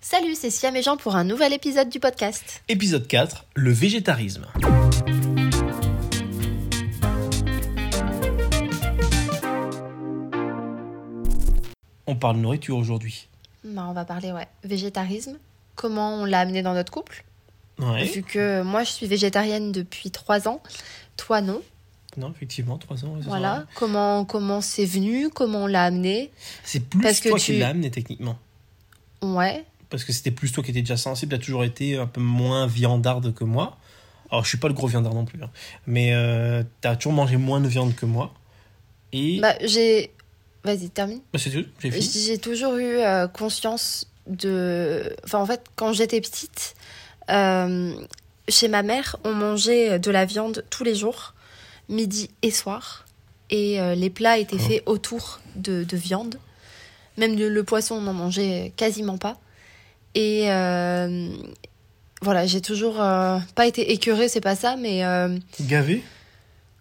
Salut, c'est Siam et Jean pour un nouvel épisode du podcast. Épisode 4, le végétarisme. On parle nourriture aujourd'hui. Bah, on va parler, ouais, végétarisme. Comment on l'a amené dans notre couple Ouais. Vu que moi, je suis végétarienne depuis trois ans. Toi, non. Non, effectivement, 3 ans. Voilà. Comment comment c'est venu Comment on l'a amené C'est plus Parce que toi tu- qui l'as amené techniquement. Ouais. Parce que c'était plus toi qui étais déjà sensible, t'as toujours été un peu moins viandarde que moi. Alors, je suis pas le gros viandard non plus. hein. Mais euh, t'as toujours mangé moins de viande que moi. Et. Bah, j'ai. Vas-y, termine. Bah, c'est tout, j'ai fini. J'ai toujours eu euh, conscience de. Enfin, en fait, quand j'étais petite, euh, chez ma mère, on mangeait de la viande tous les jours, midi et soir. Et euh, les plats étaient Oh. faits autour de, de viande. Même le, le poisson, on n'en mangeait quasiment pas. Et euh, voilà, j'ai toujours euh, pas été écœurée, c'est pas ça, mais euh, Gavé?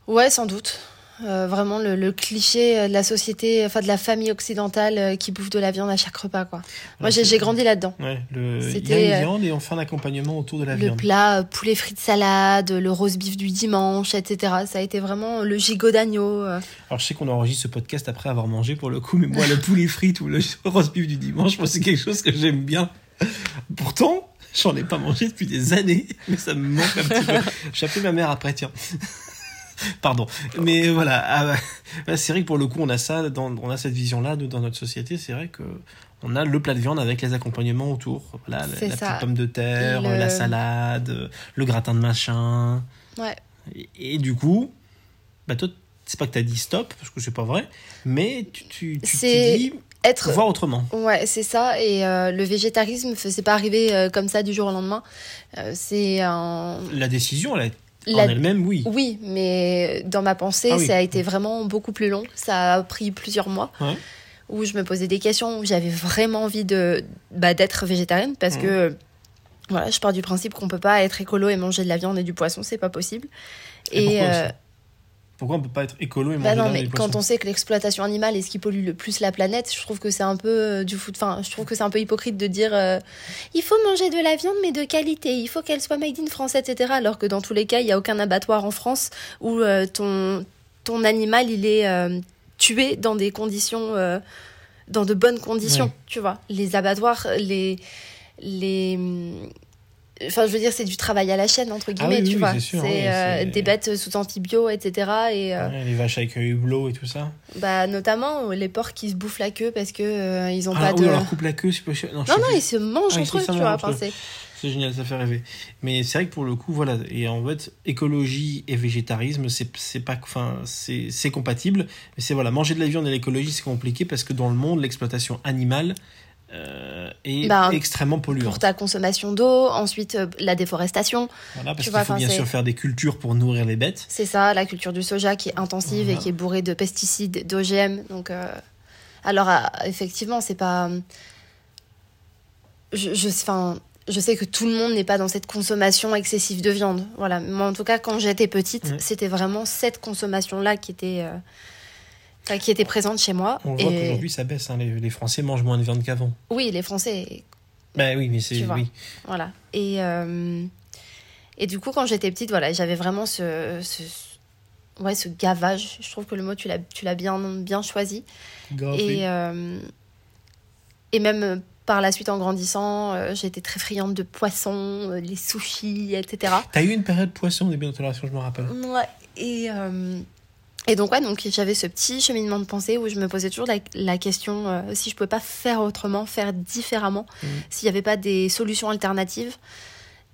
Ouais, sans doute. Euh, vraiment le, le cliché de la société, enfin de la famille occidentale qui bouffe de la viande à chaque repas, quoi. Moi, j'ai grandi là-dedans. Ouais, le... il y a C'était, une viande et on fait un accompagnement autour de la Le viande. plat euh, poulet frites salade, le rose beef du dimanche, etc. Ça a été vraiment le gigot d'agneau. euh. Alors je sais qu'on enregistre ce podcast après avoir mangé pour le coup, mais moi le poulet frites ou le roast beef du dimanche, moi c'est quelque chose que j'aime bien. Pourtant, j'en ai pas mangé depuis des années, mais ça me manque un petit peu. J'ai appelé ma mère après, tiens. Pardon. Mais voilà, ah, ouais, c'est vrai que pour le coup, on a ça, dans, on a cette vision-là nous, dans notre société. C'est vrai que on a le plat de viande avec les accompagnements autour. Voilà, la, petite pomme de terre, le- la salade, le gratin de machin. Ouais. Et, et du coup, bah toi, c'est pas que t'as dit stop, parce que c'est pas vrai, mais tu, tu, tu C'est t'es dit Être. voir autrement. Ouais, c'est ça. Et euh, le végétarisme, c'est pas arrivé euh, comme ça du jour au lendemain. Euh, c'est un. La décision, est- La- en elle-même, oui. Oui, mais dans ma pensée, Ah oui. ça a été vraiment beaucoup plus long. Ça a pris plusieurs mois. Ouais. Où je me posais des questions, où j'avais vraiment envie de bah, d'être végétarienne parce que voilà, je pars du principe qu'on peut pas être écolo et manger de la viande et du poisson, c'est pas possible. Et Pourquoi on peut pas être écolo et bah manger non, de la mais quand on sait que l'exploitation animale est ce qui pollue le plus la planète, je trouve que c'est un peu euh, du foot. Enfin, je trouve que c'est un peu hypocrite de dire euh, il faut manger de la viande mais de qualité, il faut qu'elle soit made in France, etc. Alors que dans tous les cas, il y a aucun abattoir en France où euh, ton ton animal il est euh, tué dans des conditions, dans de bonnes conditions, Ouais. tu vois. Les abattoirs, les les Enfin, je veux dire, c'est du travail à la chaîne, entre guillemets, Ah oui, tu oui, vois. c'est sûr, c'est oui, euh, c'est- des bêtes sous antibio, etc. Et, euh, Ouais, les vaches avec un hublot et tout ça. bah, notamment euh, les porcs qui se bouffent la queue parce que euh, ils ont ah pas de. on leur coupe la queue, c'est cher. Non, Non, non, ils se mangent Ah, ils entre eux, tu vois. Enfin, c'est- C'est génial, ça fait rêver. Mais c'est vrai que pour le coup, voilà. Et en fait, écologie et végétarisme, c'est c'est pas, enfin, c'est c'est compatible. Mais c'est voilà, manger de la viande et l'écologie, c'est compliqué parce que dans le monde, l'exploitation animale euh, est Ben, extrêmement polluante. pour ta consommation d'eau, ensuite euh, la déforestation, Voilà, parce tu qu'il faut bien sûr faire des cultures pour nourrir les bêtes. c'est ça, la culture du soja qui est intensive Voilà. et qui est bourrée de pesticides, d'OGM. Donc, euh, alors, effectivement, c'est pas. Je, je, sais que tout le monde n'est pas dans cette consommation excessive de viande. Voilà. Moi, en tout cas, quand j'étais petite, c'était vraiment cette consommation-là qui était. Euh, qui était présente chez moi. On voit qu'aujourd'hui, ça baisse. hein, les, les Français mangent moins de viande qu'avant. Oui, les Français, Ben oui, mais c'est oui. voilà. Et, euh, et du coup, quand j'étais petite, voilà, j'avais vraiment ce, ce, ouais, ce gavage. Je trouve que le mot, tu l'as, bien, bien choisi. Et, euh, et même par la suite, en grandissant, euh, j'étais très friande de poissons, euh, les sushis, etc. T'as eu une période poisson au début de ton je me rappelle. Ouais. Et, euh, et donc, ouais, donc j'avais ce petit cheminement de pensée où je me posais toujours la, la question euh, si je pouvais pas faire autrement, faire différemment, Mhm. s'il n'y avait pas des solutions alternatives.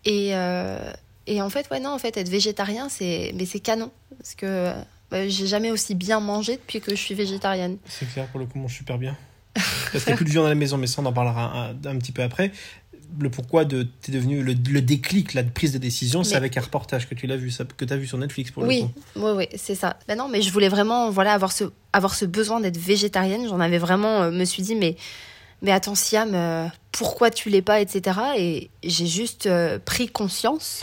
Et, euh, et en fait, ouais, non, en fait, être végétarien, c'est, mais c'est canon. Parce que bah, j'ai jamais aussi bien mangé depuis que je suis végétarienne. C'est clair, pour le coup, on mange super bien. Parce qu'il n'y a plus de viande à la maison, mais ça, on en parlera un, un petit peu après. Le pourquoi de t'es devenu le, le déclic, la prise de décision, c'est avec un reportage que tu l'as vu, ça, que tu as vu sur Netflix pour le Oui, coup. oui, oui, c'est ça. Ben non, mais je voulais vraiment, voilà, avoir ce, avoir ce besoin d'être végétarienne. J'en avais vraiment, euh, me suis dit, mais, mais attends, Siam, euh, pourquoi tu l'es pas, etc. Et j'ai juste euh, pris conscience.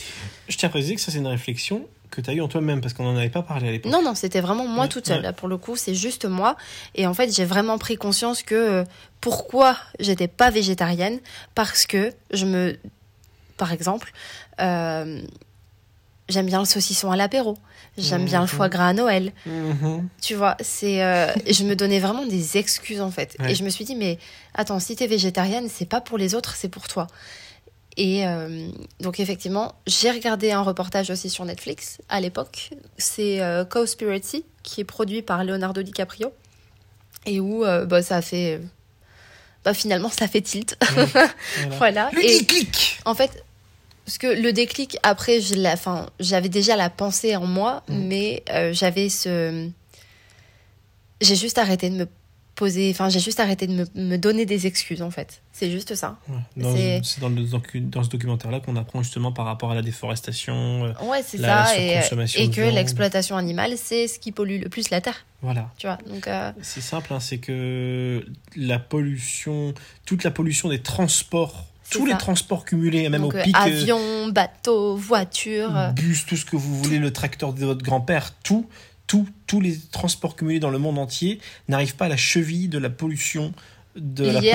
Je tiens à préciser que ça, c'est une réflexion que tu as eu en toi-même, parce qu'on n'en avait pas parlé à l'époque. Non, non, c'était vraiment moi Ouais, toute seule. ouais. Là, pour le coup, c'est juste moi. Et en fait, j'ai vraiment pris conscience que euh, pourquoi j'étais pas végétarienne, parce que je me, par exemple, euh, j'aime bien le saucisson à l'apéro, j'aime bien le Mhm. foie gras à Noël. Mhm. Tu vois, c'est, euh, je me donnais vraiment des excuses en fait. Ouais. Et je me suis dit, mais attends, si t'es végétarienne, c'est pas pour les autres, c'est pour toi. Et euh, donc effectivement, j'ai regardé un reportage aussi sur Netflix à l'époque. C'est euh, Cowspiracy, qui est produit par Leonardo DiCaprio. Et où euh, bah, ça a fait... Bah, finalement, ça fait tilt. Voilà. voilà. Le Et déclic en fait, parce que le déclic, après, je l'ai- enfin, j'avais déjà la pensée en moi, Mm. mais euh, j'avais ce. J'ai juste arrêté de me poser. Enfin, j'ai juste arrêté de me, me donner des excuses, en fait. C'est juste ça. Ouais. C'est- dans, dans ce documentaire-là qu'on apprend justement par rapport à la déforestation. euh, Ouais, c'est La ça. Et, et que l'exploitation animale, c'est ce qui pollue le plus la terre. voilà. Tu vois. Donc, euh, C'est simple, hein, c'est que la pollution, toute la pollution des transports, tous les transports cumulés, même donc, au pic, euh, avion, bateau, voiture. bus, tout ce que vous voulez, le tracteur de votre grand-père, tout, tout, tous les transports cumulés dans le monde entier n'arrivent pas à la cheville de la pollution de la Liée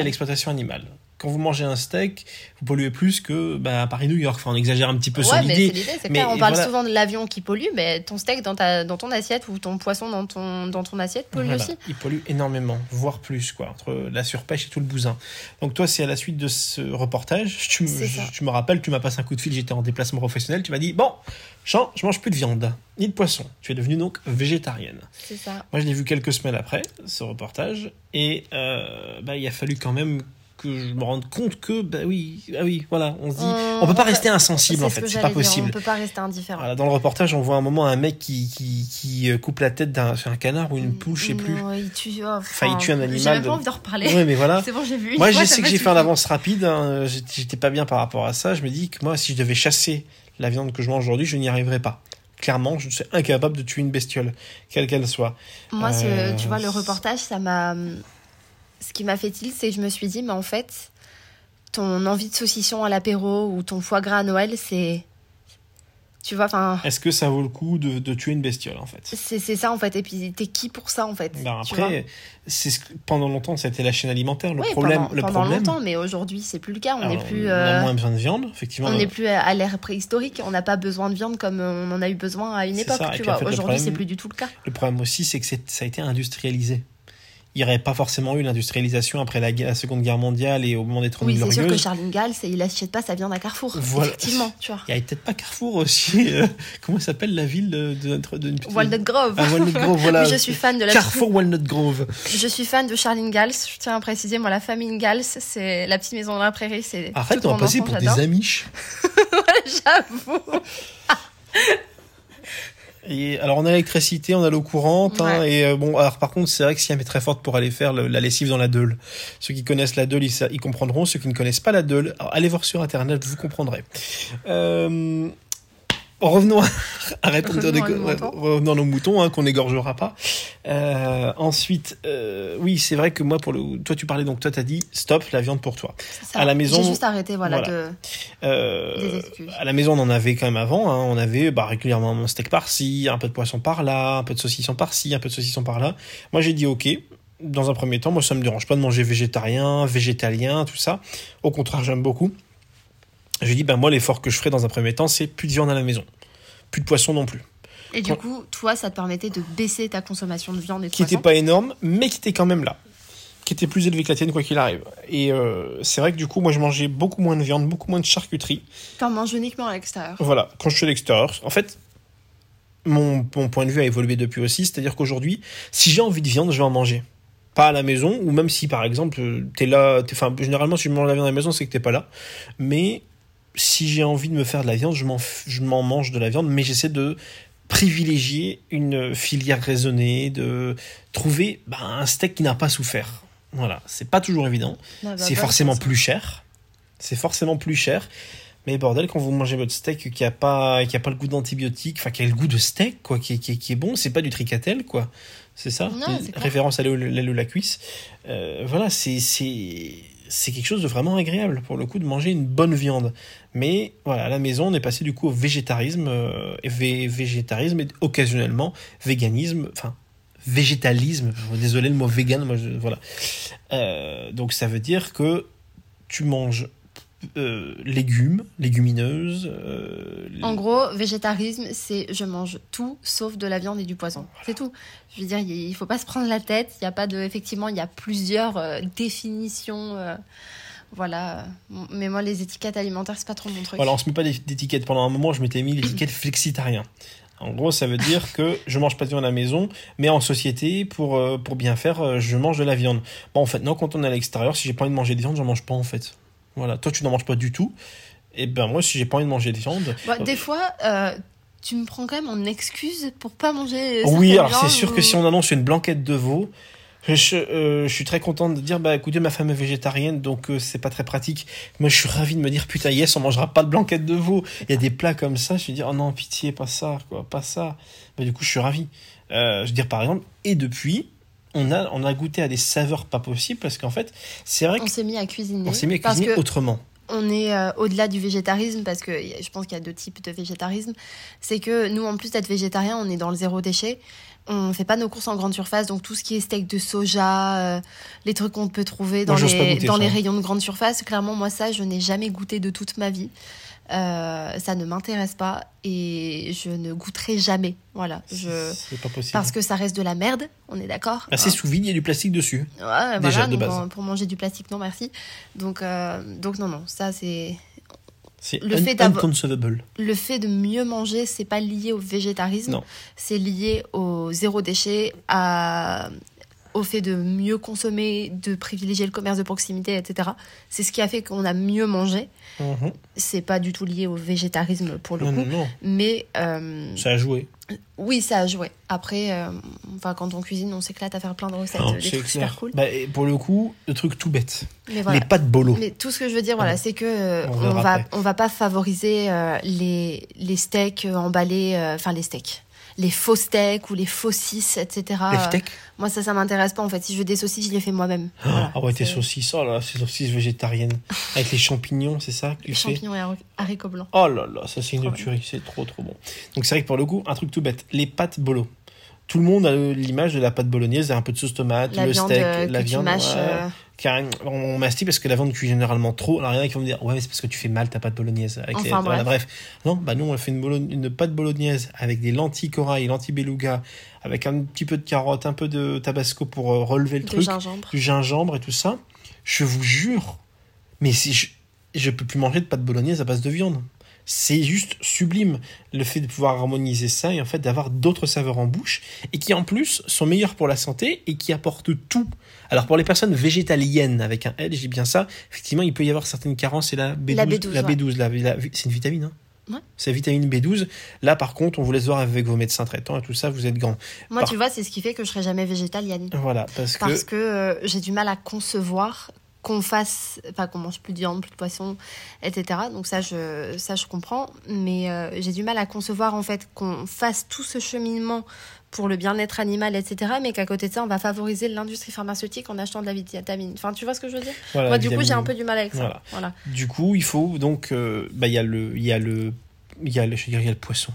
à l'exploitation animale. Quand vous mangez un steak, vous polluez plus que bah, à Paris-New York. Enfin, on exagère un petit peu Ouais, sur l'idée. mais. On parle voilà. souvent de l'avion qui pollue, mais ton steak dans, ta, dans ton assiette ou ton poisson dans ton, dans ton assiette pollue Voilà, aussi? Il pollue énormément, voire plus, quoi, entre la surpêche et tout le bousin. Donc toi, c'est à la suite de ce reportage, tu me rappelles, tu m'as passé un coup de fil, j'étais en déplacement professionnel, tu m'as dit, bon, Jean, je mange plus de viande, ni de poisson. Tu es devenue donc végétarienne. C'est ça. Moi, je l'ai vu quelques semaines après, ce reportage, et euh, bah, il a fallu quand même que je me rende compte que, bah oui, ah oui, voilà, on se dit, On- on peut pas rester insensible, en fait, c'est pas dire, possible. On peut pas rester indifférent. Voilà, dans le reportage, on voit un moment un mec qui, qui, qui euh, coupe la tête d'un sur un canard ou une poule, je sais plus. Non, il tue, oh, Enfin, il tue un J'ai animal même de- pas envie d'en reparler. Ouais, mais voilà. C'est bon, j'ai vu. Moi, je sais que j'ai fait un avance rapide. hein, j'étais- J'étais pas bien par rapport à ça. Je me dis que moi, si je devais chasser la viande que je mange aujourd'hui, je n'y arriverais pas. Clairement, je suis incapable de tuer une bestiole, quelle qu'elle soit. Moi, ce- Euh, tu vois, le reportage, ça m'a. Ce qui m'a fait tilt, c'est que je me suis dit, mais en fait, ton envie de saucisson à l'apéro ou ton foie gras à Noël, c'est. Tu vois, enfin. Est-ce que ça vaut le coup de, de tuer une bestiole, en fait? C'est ça en fait, et puis t'es qui pour ça en fait Ben Après, c'est ce que- pendant longtemps, c'était la chaîne alimentaire. Le Oui, problème, pendant, le pendant problème, longtemps, mais aujourd'hui c'est plus le cas. On alors, n'est plus, on a euh, moins besoin de viande, effectivement. on n'est plus à l'ère préhistorique. On n'a pas besoin de viande comme on en a eu besoin à une époque. ça, Tu vois, aujourd'hui c'est plus du tout le cas. Le problème aussi, c'est que ça a été industrialisé. Il n'y aurait pas forcément eu l'industrialisation après la, Seconde Guerre mondiale et au moment des Trente Oui, c'est sûr que. Charles Ingalls, il achète pas sa viande à Carrefour. Voilà. Effectivement, tu vois. Il y a peut-être pas Carrefour aussi. euh, comment s'appelle la ville de, de, de, de- Walnut Grove. Ah, Walnut Grove, voilà. Je suis fan de la Carrefour Walnut Grove. Je suis fan de Charles Ingalls. Je tiens à préciser, moi, la famille Ingalls, c'est la petite maison dans la prairie. C'est Arrête, on va passer pour des j'adore. amiches. J'avoue. Et alors on a l'électricité, on a l'eau courante, hein, et euh, bon, alors par contre c'est vrai que Siam est très forte pour aller faire le- la lessive dans la Deule. Ceux qui connaissent la Deule, ils, comprendront. Ceux qui ne connaissent pas la Deule, alors, allez voir sur internet, vous comprendrez. Euh, revenons à, arrêtons de Revenons à déco- nos moutons. revenons à nos moutons, hein, qu'on n'égorgera pas. Euh, ensuite, euh, oui, c'est vrai que moi, pour le, toi tu parlais donc, toi t'as dit stop la viande pour toi. C'est ça. À la maison- J'ai juste arrêté, voilà, Voilà. de. Euh, Des à la maison, on en avait quand même avant. hein. On avait bah, régulièrement un steak par-ci, un peu de poisson par-là, un peu de saucisson par-ci, un peu de saucisson par-là. Moi, j'ai dit OK. Dans un premier temps, moi, ça me dérange pas de manger végétarien, végétalien, tout ça. Au contraire, j'aime beaucoup. J'ai dit, ben moi, l'effort que je ferai dans un premier temps, c'est plus de viande à la maison. Plus de poisson non plus. Et du Quand- coup, toi, ça te permettait de baisser ta consommation de viande et de Qui n'était pas énorme, mais qui était quand même là. Qui était plus élevé que la tienne, quoi qu'il arrive. Et euh, c'est vrai que du coup, moi, je mangeais beaucoup moins de viande, beaucoup moins de charcuterie. T'en manges uniquement à l'extérieur. Voilà, quand je suis à l'extérieur, en fait, mon, mon point de vue a évolué depuis aussi. C'est-à-dire qu'aujourd'hui, si j'ai envie de viande, je vais en manger. Pas à la maison, ou même si par exemple, euh, t'es là, enfin, généralement, si je mange la viande à la maison, c'est que t'es pas là. Mais si j'ai envie de me faire de la viande, je m'en, f- je m'en mange de la viande, mais j'essaie de privilégier une filière raisonnée, de trouver bah, un steak qui n'a pas souffert. Voilà, c'est pas toujours évident. Ah bah, C'est forcément plus cher. C'est forcément plus cher. Mais bordel, quand vous mangez votre steak qui a pas, qui a pas le goût d'antibiotique, enfin qui a le goût de steak, quoi, qui, est- qui, est- qui est bon, c'est pas du tricatel, quoi. C'est ça? Non, c'est clair. Référence à l'aile ou la cuisse. Euh, voilà, c'est, c'est, c'est quelque chose de vraiment agréable pour le coup de manger une bonne viande. Mais voilà, à la maison, on est passé du coup au végétarisme, euh, végétarisme et occasionnellement véganisme, enfin végétalisme. Désolé le mot vegan, moi je, voilà. Euh, donc ça veut dire que tu manges euh, légumes, légumineuses. euh, En gros, végétarisme, c'est je mange tout sauf de la viande et du poisson. C'est tout. Je veux dire, il faut pas se prendre la tête. Il y a pas de, effectivement, il y a plusieurs euh, définitions. voilà. Mais moi, les étiquettes alimentaires, c'est pas trop mon truc. Voilà, on se met pas d'étiquette. Pendant un moment, je m'étais mis l'étiquette flexitarien. En gros, ça veut dire que je mange pas de viande à la maison, mais en société, pour, pour bien faire, je mange de la viande. Bon, en fait, non, quand on est à l'extérieur, si j'ai pas envie de manger de viande, j'en mange pas, en fait. Voilà. Toi, tu n'en manges pas du tout. Et ben, moi, si j'ai pas envie de manger de viande. Bon, des fois, euh, tu me prends quand même en excuse pour pas manger. oui, certaines alors c'est viandes sûr que si on annonce une blanquette de veau, je, euh, je suis très content de dire, bah écoutez, ma femme est végétarienne, donc euh, c'est pas très pratique. Moi, je suis ravi de me dire, putain, yes, on mangera pas de blanquette de veau. Il y a des plats comme ça, je suis dire, oh non, pitié, pas ça, quoi, pas ça. Bah, du coup, je suis ravi. Euh, je veux dire, par exemple, et depuis, on a, on a goûté à des saveurs pas possibles, parce qu'en fait, c'est vrai On s'est mis à cuisiner. qu'on s'est mis à cuisiner autrement. on est euh, au-delà du végétarisme parce que je pense qu'il y a deux types de végétarisme. C'est que nous, en plus d'être végétarien, on est dans le zéro déchet. On fait pas nos courses en grande surface, donc tout ce qui est steak de soja, euh, les trucs qu'on peut trouver dans, Moi, les, dans ça. les rayons de grande surface, clairement, moi, ça, je n'ai jamais goûté de toute ma vie. Euh, ça ne m'intéresse pas et je ne goûterai jamais. Voilà. Je... C'est pas possible. Parce que ça reste de la merde, on est d'accord Ah, c'est sous vide, il y a du plastique dessus. Ouais, Déjà, voilà, de base. en- pour manger du plastique, non merci. Donc, euh, donc non, non, ça c'est C'est Le un- fait inconcevable. le fait de mieux manger, c'est pas lié au végétarisme, Non. c'est lié au zéro déchet, à au fait de mieux consommer, de privilégier le commerce de proximité, etc. C'est ce qui a fait qu'on a mieux mangé. Mhm. C'est pas du tout lié au végétarisme pour le Non, coup, non, non, mais euh, ça a joué. oui, ça a joué. Après, euh, enfin, quand on cuisine, on s'éclate à faire plein de recettes, des c'est trucs super clair. cool. Bah, pour le coup, le truc tout bête. Mais voilà. Les pâtes bolo. Mais tout ce que je veux dire, voilà, c'est que euh, On on, va, après. on va pas favoriser euh, les, les steaks emballés, enfin les steaks, les faux steaks ou les faux saucisses, etc. Les steaks moi, ça, ça m'intéresse pas. En fait, si je veux des saucisses, je les fais moi-même. Voilà, Ah ouais, tes saucisses. Oh là là, ces saucisses végétariennes. Avec les champignons, c'est ça que tu Les fais? champignons et hari- haricots blancs. Oh là là, ça c'est une tuerie, c'est trop trop bon. Donc c'est vrai que pour le coup, un truc tout bête, les pâtes bolo. Tout le monde a l'image de la pâte bolognaise, un peu de sauce tomate, La le viande steak, euh, la que viande. tu mâches. ouais. euh, Carrément, on mastique parce que la viande cuit généralement trop. Alors il y en a qui vont me dire, ouais, mais c'est parce que tu fais mal ta pâte bolognaise. Avec les- Enfin, voilà, bref. Non, bah nous on a fait une, bolo- une pâte bolognaise avec des lentilles corail, lentilles beluga, avec un petit peu de carotte, un peu de tabasco pour euh, relever le de truc gingembre. du gingembre et tout ça, je vous jure, mais si je, je peux plus manger de pâte bolognaise à base de viande. C'est juste sublime le fait de pouvoir harmoniser ça et en fait d'avoir d'autres saveurs en bouche et qui en plus sont meilleures pour la santé et qui apportent tout. Alors pour les personnes végétaliennes avec un L, j'ai bien ça, effectivement il peut y avoir certaines carences et la B12, La B12, la ouais. B12 la- la- c'est une vitamine. Hein Ouais. C'est la vitamine B12. Là par contre on vous laisse voir avec vos médecins traitants et tout ça, vous êtes grands. Moi, Par- tu vois, c'est ce qui fait que je serai jamais végétalienne. Voilà, parce que... Parce que euh, j'ai du mal à concevoir qu'on fasse, enfin qu'on mange plus de viande, plus de poisson, etc. Donc ça, je, ça, je comprends. Mais euh, j'ai du mal à concevoir en fait qu'on fasse tout ce cheminement pour le bien-être animal, etc. Mais qu'à côté de ça, on va favoriser l'industrie pharmaceutique en achetant de la vitamine. Enfin, tu vois ce que je veux dire? Voilà, Moi, du coup, j'ai un peu du mal avec ça. Voilà. Voilà. Du coup, il faut donc, euh, bah, il y a le, il y a le, il y a le, je veux dire, il y a le poisson,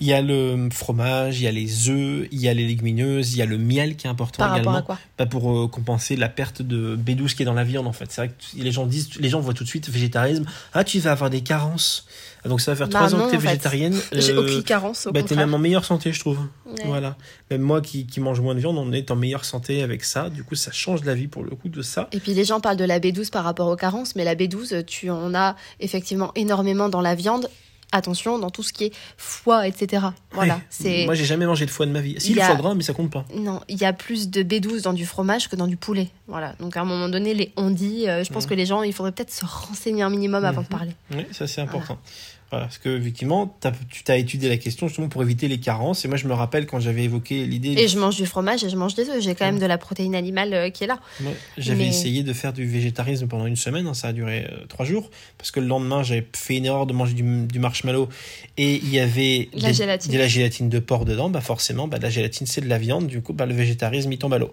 il y a le fromage, il y a les œufs, il y a les légumineuses, il y a le miel qui est important Par rapport également, à quoi bah, pour euh, compenser la perte de B12 qui est dans la viande en fait. C'est vrai que les gens disent, les gens voient tout de suite végétarisme, ah tu vas avoir des carences, Ah, donc ça va faire Bah trois ans que t'es végétarienne. J'ai euh, aucune carence, au bah, t'es même en meilleure santé, je trouve. Ouais. Voilà. Même moi qui, qui mange moins de viande, on est en meilleure santé avec ça. Du coup, ça change la vie pour le coup de ça. Et puis les gens parlent de la B12 par rapport aux carences, mais la B12, tu en as effectivement énormément dans la viande. Attention, dans tout ce qui est foie, etc. Voilà, c'est Moi, j'ai jamais mangé de foie de ma vie. Si, le y a- foie gras, mais ça compte pas. Non, il y a plus de B12 dans du fromage que dans du poulet. Voilà. Donc à un moment donné, les on dit, euh, je pense Mhm. que les gens, il faudrait peut-être se renseigner un minimum avant de Mhm. parler. Oui, ça c'est important. Voilà, parce que effectivement, t'as- tu t'as étudié la question justement pour éviter les carences. Et moi, je me rappelle quand j'avais évoqué l'idée, Et je mange du fromage et je mange des œufs. J'ai quand même de la protéine animale euh, qui est là. J'avais Mais- essayé de faire du végétarisme pendant une semaine. hein, ça a duré euh, trois jours parce que le lendemain, j'avais fait une erreur de manger du, du marshmallow et il y avait La des- gélatine. de la gélatine de porc dedans. Bah forcément, bah, la gélatine c'est de la viande. Du coup, bah, le végétarisme il tombe à l'eau.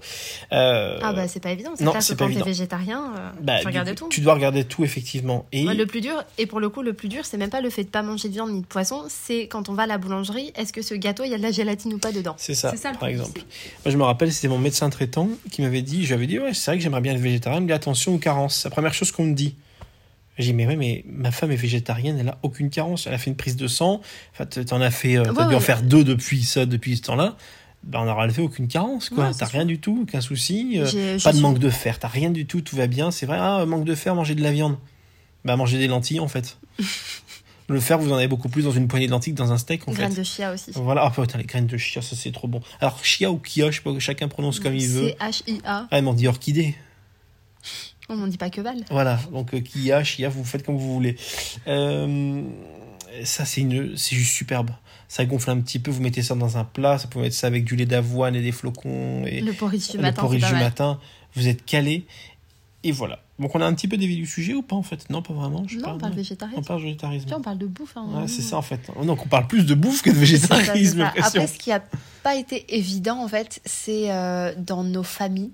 Euh, Ah bah c'est pas évident. Non, c'est pas quand évident. végétarien, bah, tu regardes coup, tout. Tu dois regarder tout effectivement. Et Ouais, le plus dur, et pour le coup, le plus dur, c'est même pas le fait de pas manger de viande ni de poisson, c'est quand on va à la boulangerie, est-ce que ce gâteau, il y a de la gélatine ou pas dedans C'est ça, C'est ça, par exemple. Moi, je me rappelle, c'était mon médecin traitant qui m'avait dit, j'avais dit, ouais, c'est vrai que j'aimerais bien être végétarien. Dit, attention aux carences. C'est la première chose qu'on me dit. J'ai dit, mais ouais, mais ma femme est végétarienne, elle a aucune carence. Elle a fait une prise de sang. Enfin, t'en as fait, euh, t'as Ouais, dû en faire deux depuis ça, depuis ce temps-là. Ben, on n'aura fait aucune carence, quoi. Ouais, c'est t'as sûr. rien du tout, aucun souci. euh, pas de suis- manque de fer, t'as rien du tout, tout va bien. C'est vrai, ah, manque de fer, manger de la viande. Bah, manger des lentilles, en fait. Le fer, vous en avez beaucoup plus dans une poignée de lentilles que dans un steak, en Graines fait. de chia aussi. Voilà, ah putain, les graines de chia, ça c'est trop bon. Alors, chia ou kia, je sais pas, chacun prononce comme il veut. C-H-I-A. Ah, ils m'ont dit orchidée. On m'en dit pas que val. Voilà, donc euh, kia, chia, vous faites comme vous voulez. Euh, ça, c'est une, c'est juste superbe. Ça gonfle un petit peu, vous mettez ça dans un plat, ça peut mettre ça avec du lait d'avoine et des flocons et Le porridge du le matin, c'est porridge du matin. Vous êtes calé. Et voilà. Donc, on a un petit peu dévié du sujet ou pas en fait? Non, pas vraiment. Je Non, on parle végétarisme. On parle végétarisme. Tu vois, on parle de bouffe. hein. Ouais, c'est ça en fait. Donc, on parle plus de bouffe que de végétarisme. ça. Après, ce qui a pas été évident, en fait, c'est euh, dans nos familles.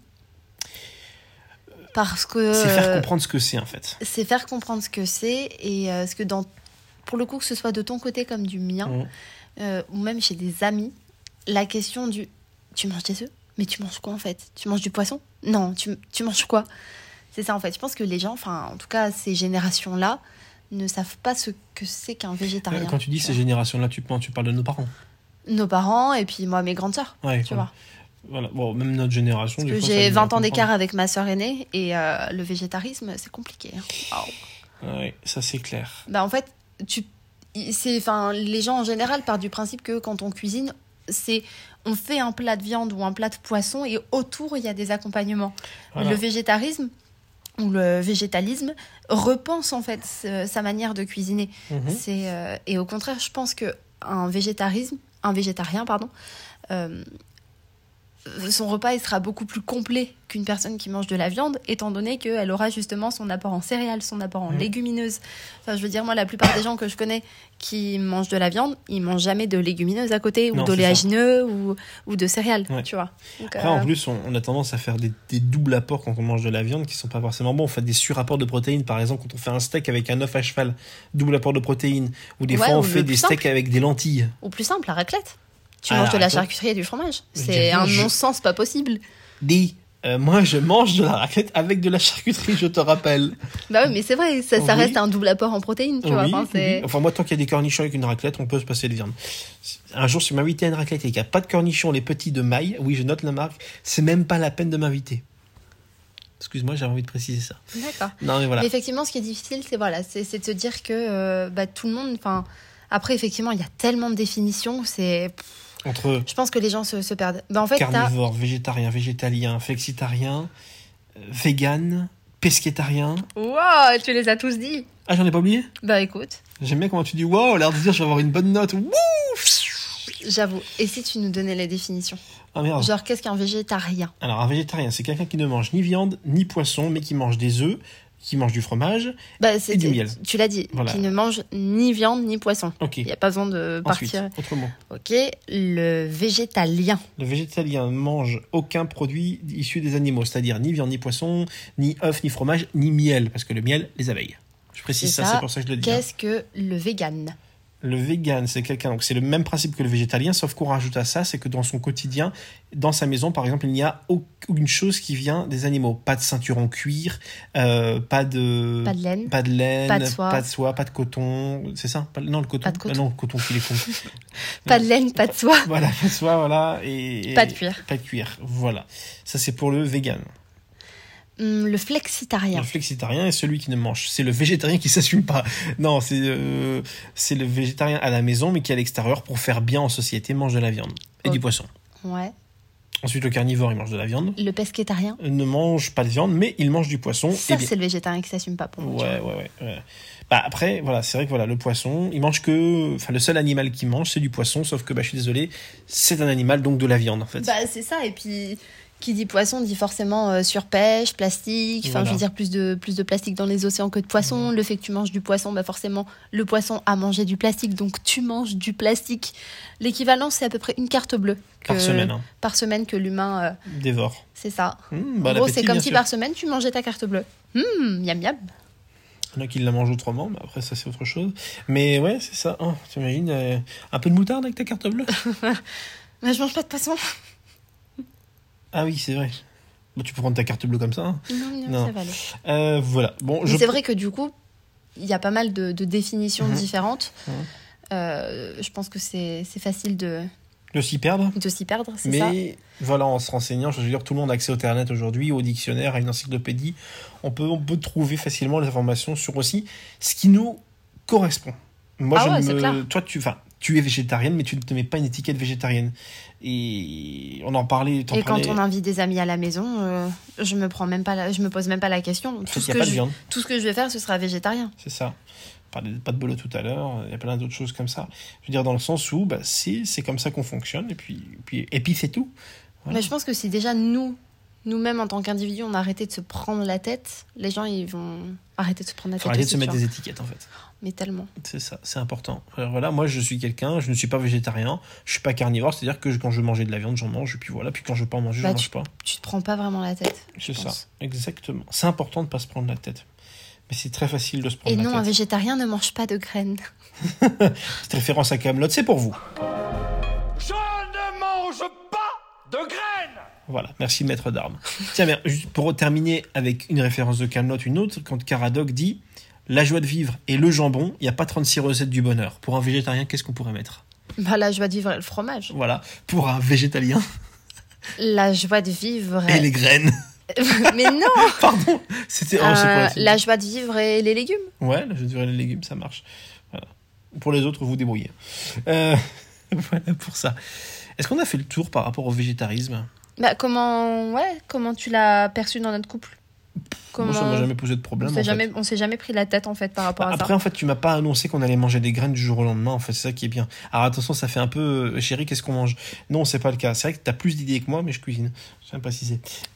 Parce que. C'est faire euh, comprendre ce que c'est en fait. c'est faire comprendre ce que c'est et euh, ce que dans pour le coup que ce soit de ton côté comme du mien Mhm. euh, ou même chez des amis la question du tu manges des œufs? Mais tu manges quoi en fait? Tu manges du poisson? Non tu, tu manges quoi? C'est ça en fait je pense que les gens enfin en tout cas ces générations là ne savent pas ce que c'est qu'un végétarien Quand tu dis tu ces générations-là, tu, parles de nos parents. nos parents et puis moi mes grandes sœurs Ouais, tu vois Voilà. Bon, même notre génération. J'ai nous 20 ans d'écart avec ma sœur aînée et euh, le végétarisme c'est compliqué hein. Waouh. Ouais, ça c'est clair. Bah en fait, tu, c'est, enfin, les gens en général partent du principe que quand on cuisine, c'est on fait un plat de viande ou un plat de poisson et autour il y a des accompagnements. Voilà. Le végétarisme ou le végétalisme repense en fait ce- sa manière de cuisiner. Mhm. C'est euh, et au contraire, je pense que un végétarisme, un végétarien pardon, euh, son repas il sera beaucoup plus complet qu'une personne qui mange de la viande, étant donné qu'elle aura justement son apport en céréales, son apport en Mhm. légumineuses. Enfin, je veux dire, moi, la plupart des gens que je connais qui mangent de la viande, ils mangent jamais de légumineuses à côté, ou d'oléagineux, ou, ou de céréales, Ouais. tu vois. Donc, Après, euh, en plus, on, on a tendance à faire des, des doubles apports quand on mange de la viande qui sont pas forcément bons. On fait des surapports de protéines, par exemple, quand on fait un steak avec un œuf à cheval, double apport de protéines. Ou des Ouais, fois, on fait des steaks avec des lentilles. Ou plus simple, la raclette. Tu Ah, manges de la raclette. charcuterie et du fromage. C'est un je- non-sens pas possible. Dis, euh, moi, je mange de la raclette avec de la charcuterie, je te rappelle. Bah oui, mais c'est vrai, ça, ça Oui. reste un double apport en protéines, tu vois. Oui, Enfin, c'est- oui. Enfin, moi, tant qu'il y a des cornichons avec une raclette, on peut se passer de viande. Un jour, si vous m'invitez à une raclette et qu'il n'y a pas de cornichons, les petits de maille, oui, je note la marque, c'est même pas la peine de m'inviter. Excuse-moi, j'avais envie de préciser ça. D'accord. Non, mais voilà. Mais effectivement, ce qui est difficile, c'est voilà, c'est de se dire que euh, bah, tout le monde. Enfin, après, effectivement, il y a tellement de définitions. C'est, Entre je pense que les gens se, se perdent. Bah, en fait, carnivore, végétarien, végétalien, flexitarien, euh, vegan, pesquétarien. Wow, tu les as tous dit. Ah, j'en ai pas oublié? Bah écoute, J'aime bien comment tu dis wow, l'air de dire je vais avoir une bonne note. Wouh j'avoue. Et si tu nous donnais les définitions Ah merde. Genre, qu'est-ce qu'un végétarien? Alors, un végétarien, c'est quelqu'un qui ne mange ni viande ni poisson, mais qui mange des œufs, qui mange du fromage. bah, Et du miel. Tu l'as dit, Voilà. qui ne mange ni viande ni poisson. Il n'y a pas besoin de Ensuite, partir. autrement. Ok, le végétalien. Le végétalien mange aucun produit issu des animaux, c'est-à-dire ni viande, ni poisson, ni œuf, ni fromage, ni miel, parce que le miel, les abeilles. Je précise C'est ça, ça. c'est pour ça que je le dis. hein. Qu'est-ce que le vegan? Le vegan, c'est quelqu'un, donc c'est le même principe que le végétalien, sauf qu'on rajoute à ça, c'est que dans son quotidien, dans sa maison, par exemple, il n'y a aucune chose qui vient des animaux. Pas de ceinture en cuir, euh, pas de... Pas de laine Pas de laine, Pas de soie. pas de soie, pas de coton, c'est ça? Pas- Non, le coton. Pas de coton. Ah non, le coton, qu'il est con. Pas de laine, pas de soie. voilà, pas de soie, voilà. Et, et- Pas de cuir. Pas de cuir, voilà. Ça, c'est pour le vegan. Hum, le flexitarien. Le flexitarien est celui qui ne mange. C'est le végétarien qui s'assume pas. Non, c'est euh, c'est le végétarien à la maison, mais qui à l'extérieur, pour faire bien en société, mange de la viande et du poisson. Ouais. Ensuite, le carnivore, il mange de la viande. Le pesquétarien. Ne mange pas de viande, mais il mange du poisson. Ça, bien- c'est le végétarien qui s'assume pas pour moi. Ouais, ouais, ouais, ouais. Bah après, voilà, c'est vrai que voilà, le poisson, il mange que, enfin, le seul animal qu'il mange, c'est du poisson, sauf que, bah, je suis désolé, c'est un animal, donc de la viande, en fait. Bah, c'est ça. Et puis, qui dit poisson dit forcément euh, surpêche, plastique. Enfin, Voilà. je veux dire, plus de, plus de plastique dans les océans que de poisson. Le fait que tu manges du poisson, bah, forcément, le poisson a mangé du plastique. Donc, tu manges du plastique. L'équivalent, c'est à peu près une carte bleue. que- par semaine, hein. Par semaine que l'humain. euh, Dévore. c'est ça. Bon en gros, appétit, c'est comme si sûr. par semaine, tu mangeais ta carte bleue. Hum, miam miam. Il y en a qui la mangent autrement, mais après, ça, c'est autre chose. Mais ouais, c'est ça. Hein, T'imagines, euh, un peu de moutarde avec ta carte bleue? Mais je mange pas de poisson. Ah oui, c'est vrai. Bah, tu peux prendre ta carte bleue comme ça. hein. Non, non, Non. ça va aller. Euh, voilà. Bon, je... c'est vrai que du coup, il y a pas mal de, de définitions Mhm. différentes. Mhm. Euh, je pense que c'est facile de, de s'y perdre. de s'y perdre, c'est ça? Mais voilà, en se renseignant, je veux dire, tout le monde a accès au Internet aujourd'hui, au dictionnaire, à une encyclopédie. On peut, on peut trouver facilement les informations sur aussi ce qui nous correspond. Moi, Ah je ouais, me- clair. toi, tu, enfin, tu es végétarienne, mais tu ne te mets pas une étiquette végétarienne. Et on en parlait. t'en Et quand on invite des amis à la maison, euh, je me prends même pas, la- je me pose même pas la question. En Tout ce, n'y a que pas de je, viande. tout ce que je vais faire, ce sera végétarien. C'est ça. On parlait de pas de bolo tout à l'heure, il y a plein d'autres choses comme ça. Je veux dire, dans le sens où bah, c'est c'est comme ça qu'on fonctionne, et puis, puis, et puis c'est tout. Voilà. Mais je pense que si déjà nous, nous-mêmes en tant qu'individus, on a arrêté de se prendre la tête, les gens ils vont arrêter de se prendre la faut tête. arrêter de se mettre des étiquettes en fait. Mais tellement. C'est ça, c'est important. Alors voilà, moi je suis quelqu'un, je ne suis pas végétarien, je suis pas carnivore, c'est-à-dire que quand je veux manger de la viande, j'en mange, et puis voilà, puis quand je veux pas en manger, Bah, j'en mange pas. Tu te prends pas vraiment la tête. C'est ça, exactement. C'est important de pas se prendre la tête. Mais c'est très facile de se prendre Et non, la un tête. végétarien ne mange pas de graines. Cette référence à Camelot, c'est pour vous. Je ne mange pas de graines Voilà, merci maître d'armes. Tiens, mais juste pour terminer avec une référence de Camelot, une autre, quand Caradoc dit La joie de vivre et le jambon, il n'y a pas 36 recettes du bonheur. Pour un végétarien, qu'est-ce qu'on pourrait mettre? Bah, la joie de vivre et le fromage. Voilà, pour un végétalien La joie de vivre. et les graines. Mais non Pardon, c'était. oh, Euh, La joie de vivre et les légumes. Ouais, la joie de vivre et les légumes, ça marche. Voilà. Pour les autres, vous débrouillez. Euh, voilà pour ça. Est-ce qu'on a fait le tour par rapport au végétarisme? Bah, comment, ouais, comment tu l'as perçu dans notre couple? Comment... Moi, ça m'a jamais posé de problème. on s'est jamais, on s'est jamais pris la tête en fait par rapport à Après, ça. en fait, tu m'as pas annoncé qu'on allait manger des graines du jour au lendemain. En fait, c'est ça qui est bien. Alors attention, ça fait un peu, euh, chérie, qu'est-ce qu'on mange? Non, c'est pas le cas. C'est vrai que t'as plus d'idées que moi, mais je cuisine. Je.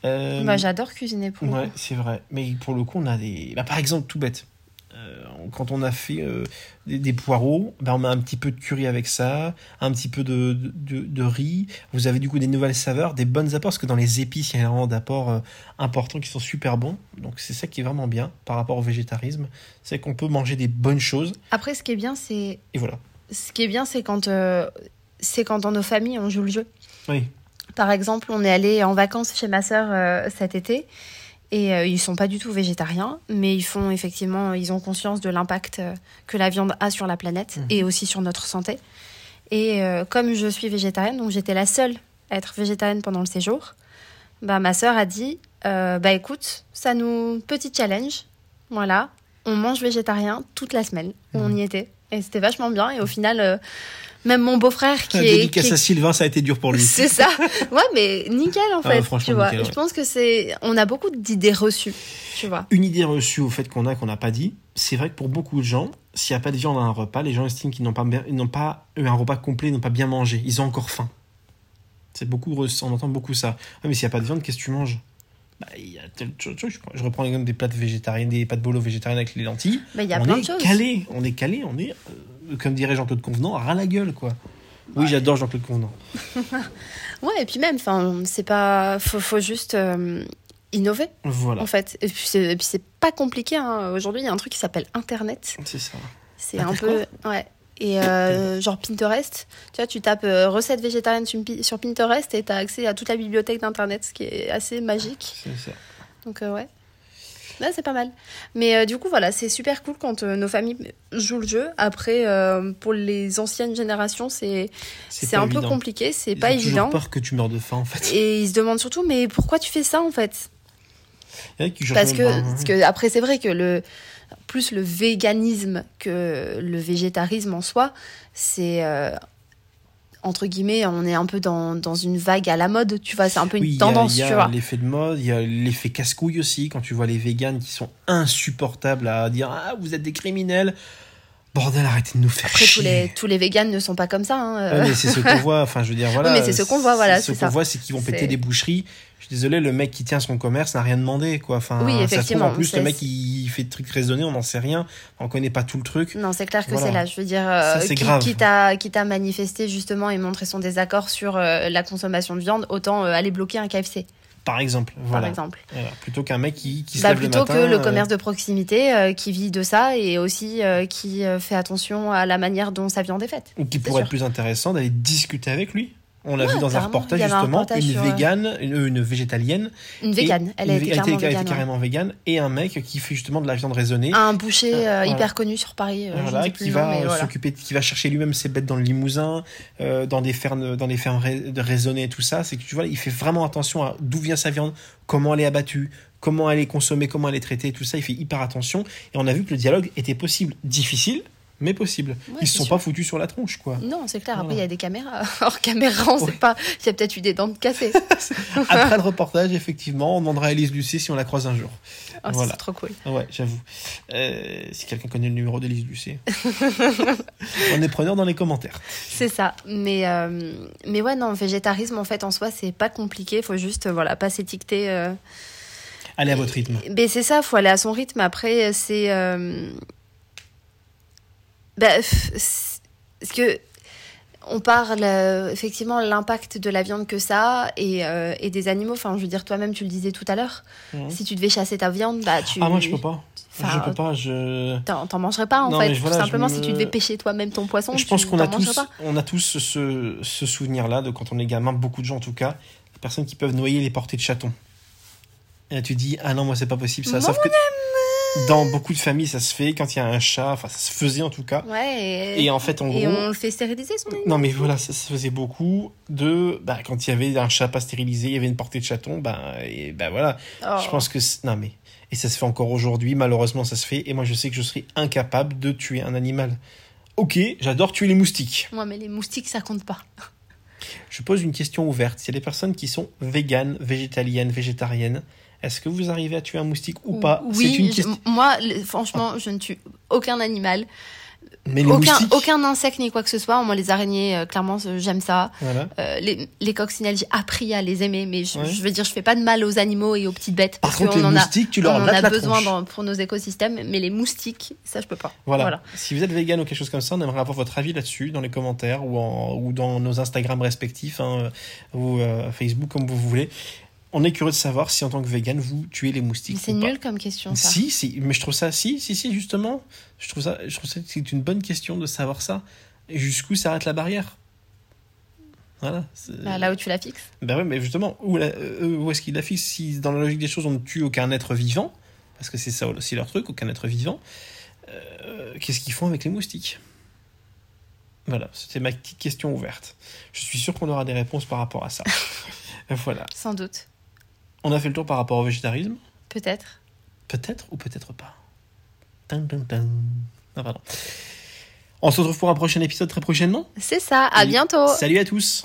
Euh, Bah, j'adore cuisiner pour Ouais, c'est vrai. Mais pour le coup, on a des. Bah, par exemple, tout bête. Euh, quand on a fait euh, des, des poireaux, bah, on met un petit peu de curry avec ça, un petit peu de, de, de riz. Vous avez du coup des nouvelles saveurs, des bonnes apports, parce que dans les épices, il y a vraiment d'apports euh, importants qui sont super bons. Donc c'est ça qui est vraiment bien par rapport au végétarisme. C'est qu'on peut manger des bonnes choses. Après, ce qui est bien, c'est Et voilà. ce qui est bien, c'est quand euh, c'est quand dans nos familles on joue le jeu. Oui. Par exemple, on est allé en vacances chez ma sœur cet été et euh, ils sont pas du tout végétariens, mais ils font effectivement, ils ont conscience de l'impact euh, que la viande a sur la planète Mhm. et aussi sur notre santé. Et euh, comme je suis végétarienne, donc j'étais la seule à être végétarienne pendant le séjour, bah ma sœur a dit, euh, bah écoute, ça nous petit challenge, voilà, on mange végétarien toute la semaine. On Mhm. y était et c'était vachement bien et au final. euh, même mon beau-frère qui La est, dédicace à Sylvain, ça a été dur pour lui. c'est ça. Ouais, mais nickel en Ah, fait. franchement, tu vois. nickel, ouais. Je pense que c'est. On a beaucoup d'idées reçues. Tu vois. Une idée reçue au fait qu'on a, qu'on n'a pas dit, c'est vrai que pour beaucoup de gens, s'il n'y a pas de viande à un repas, les gens estiment qu'ils n'ont pas, n'ont pas eu un repas complet, ils n'ont pas bien mangé, ils ont encore faim. C'est beaucoup, on entend beaucoup ça. Ah, mais s'il n'y a pas de viande, qu'est-ce que tu manges? Bah, il y a tel- Je reprends l'exemple des plats végétariens, des pâtes bolo végétariennes avec les lentilles. Mais il y a on plein est de choses. calé, on est calé, on est, euh, comme dirait Jean-Claude Convenant, ras la gueule, quoi. Oui, j'adore Jean-Claude Convenant. Ouais, et puis même, enfin, c'est pas. Faut, faut juste euh, innover Voilà, en fait. Et puis c'est, pas compliqué. hein. Aujourd'hui, il y a un truc qui s'appelle Internet. c'est ça. C'est Inter un peu. Ouais. Et euh, genre Pinterest, tu vois, tu tapes euh, recettes végétariennes sur Pi- sur Pinterest et t'as accès à toute la bibliothèque d'internet, ce qui est assez magique. C'est ça. Donc euh, ouais. Là, c'est pas mal. Mais euh, du coup, voilà, c'est super cool quand nos familles jouent le jeu. Après, pour les anciennes générations, c'est c'est un peu évident. compliqué, c'est Ils pas ont toujours évident. peur que tu meurs de faim, en fait. Et ils se demandent surtout, mais pourquoi tu fais ça en fait? Il y en a qui cherchent Parce que, parce que après, c'est vrai que le plus le véganisme que le végétarisme en soi, c'est euh, entre guillemets, on est un peu dans, dans une vague à la mode, tu vois, c'est un peu une Oui, il y a- tendance, il y a, tu vois. l'effet de mode, il y a l'effet casse-couille aussi, quand tu vois les véganes qui sont insupportables à dire Ah, vous êtes des criminels. Bordel, arrêtez de nous faire Après, tous chier. les, tous les véganes ne sont pas comme ça. hein, euh. Ouais, mais c'est ce qu'on voit, enfin je veux dire, voilà. Oui, mais c'est ce qu'on voit, voilà, Ce qu'on ça. voit, c'est qu'ils vont péter des boucheries. Je suis désolé, le mec qui tient son commerce n'a rien demandé, quoi. Enfin, Oui, ça se trouve, effectivement, en plus, le mec, il fait des trucs raisonnés, on n'en sait rien. On connaît pas tout le truc. Non, c'est clair que Voilà. c'est là. Je veux dire, euh, Ça, qui, grave. quitte, à, quitte à manifester justement et montrer son désaccord sur euh, la consommation de viande, autant euh, aller bloquer un KFC, Par exemple, voilà. par exemple. Voilà. Plutôt qu'un mec qui, qui se Bah, lève plutôt le matin. que le euh, commerce de proximité euh, qui vit de ça et aussi euh, qui fait attention à la manière dont sa viande est faite. Ou qui pourrait sûr. être plus intéressant d'aller discuter avec lui. On l'a Ouais, vu dans un carrément. reportage un justement, reportage une euh, végane, une, une végétalienne. Une végane, elle a été été végane. ouais. carrément végane, et un mec qui fait justement de la viande raisonnée. Un boucher euh, Voilà. hyper connu sur Paris, euh, Voilà, qui va mais voilà. s'occuper, qui va chercher lui-même ses bêtes dans le Limousin, euh, dans des fermes, dans des fermes raisonnées et tout ça. C'est que tu vois, il fait vraiment attention à d'où vient sa viande, comment elle est abattue, comment elle est consommée, comment elle est traitée, tout ça. Il fait hyper attention. Et on a vu que le dialogue était possible, difficile, mais possible. Ouais, Ils se sont sûr. pas foutus sur la tronche, quoi. Non, c'est clair. Après, il y a des caméras. Hors caméra, on Ouais. sait pas. Il y a peut-être eu des dents de cassé. Après le reportage, effectivement, on demandera à Elise Lucet si on la croise un jour. Oh, Voilà. C'est trop cool. Ouais, j'avoue. Euh, si quelqu'un connaît le numéro d'Elise Lucet, on est preneur dans les commentaires. C'est ça. Mais, euh, mais ouais, non, végétarisme, en fait, en soi, c'est pas compliqué. Il faut juste, euh, voilà, pas s'étiqueter. euh. Allez à votre rythme. Mais c'est ça, faut aller à son rythme. Après, c'est. euh, bah, parce que. On parle euh, effectivement l'impact de la viande que ça a et, euh, et des animaux. Enfin, je veux dire, toi-même, tu le disais tout à l'heure. Si tu devais chasser ta viande, bah tu. Ah, moi, je peux pas. Enfin, je peux pas, je... T'en mangerais pas en Non, fait. Tout voilà, simplement, me- si tu devais pêcher toi-même ton poisson, Je pense qu'on a tous, pas. on a tous ce, ce souvenir-là de quand on est gamin, beaucoup de gens en tout cas, des personnes qui peuvent noyer les portées de chatons. Et là, tu dis, ah non, moi c'est pas possible ça. Moi, Sauf que dans beaucoup de familles, ça se fait quand il y a un chat, enfin ça se faisait en tout cas. Ouais. Et, Et en fait, en et gros. on le fait stériliser son animal. Non mais voilà, ça se faisait beaucoup de bah, quand il y avait un chat pas stérilisé, il y avait une portée de chaton, bah et bah voilà. Oh. Je pense que c'est- non mais et ça se fait encore aujourd'hui, malheureusement ça se fait et moi je sais que je serais incapable de tuer un animal. OK, j'adore tuer les moustiques. Moi, mais les moustiques, ça compte pas. Je pose une question ouverte. A des personnes qui sont véganes, végétaliennes, végétariennes, est-ce que vous arrivez à tuer un moustique ou pas C'est Oui, une je- question. moi, franchement, je ne tue aucun animal, Mais aucun, moustiques, aucun insecte ni quoi que ce soit. Moi, les araignées, euh, clairement, j'aime ça. voilà. Euh, les, les coccinelles, j'ai appris à les aimer, mais je, Ouais. je veux dire, je fais pas de mal aux animaux et aux petites bêtes. Par parce contre, qu'on les en a, moustiques, tu on leur en battes a besoin dans- pour nos écosystèmes, mais les moustiques, ça, je peux pas. Voilà. Voilà. Si vous êtes vegan ou quelque chose comme ça, on aimerait avoir votre avis là-dessus dans les commentaires ou, en, ou dans nos Instagram respectifs hein, ou euh, Facebook comme vous voulez. On est curieux de savoir si en tant que vegan vous tuez les moustiques. C'est pas. nul comme question, ça. Si, si, mais je trouve ça, si, si, si, justement, je trouve ça, je trouve ça c'est une bonne question de savoir ça. Et jusqu'où s'arrête la barrière Voilà. c'est- Bah, là où tu la fixes. Ben ouais, mais justement, où, la- euh, où est-ce qu'il la fixe Si dans la logique des choses, on ne tue aucun être vivant, parce que c'est ça aussi leur truc, aucun être vivant, euh, qu'est-ce qu'ils font avec les moustiques? Voilà, c'était ma petite question ouverte. Je suis sûr qu'on aura des réponses par rapport à ça. voilà. Sans doute. On a fait le tour par rapport au végétarisme Peut-être. Peut-être ou peut-être pas. Tan, tan, tan. Ah, pardon. On se retrouve pour un prochain épisode très prochainement. C'est ça. À Et- bientôt. Salut à tous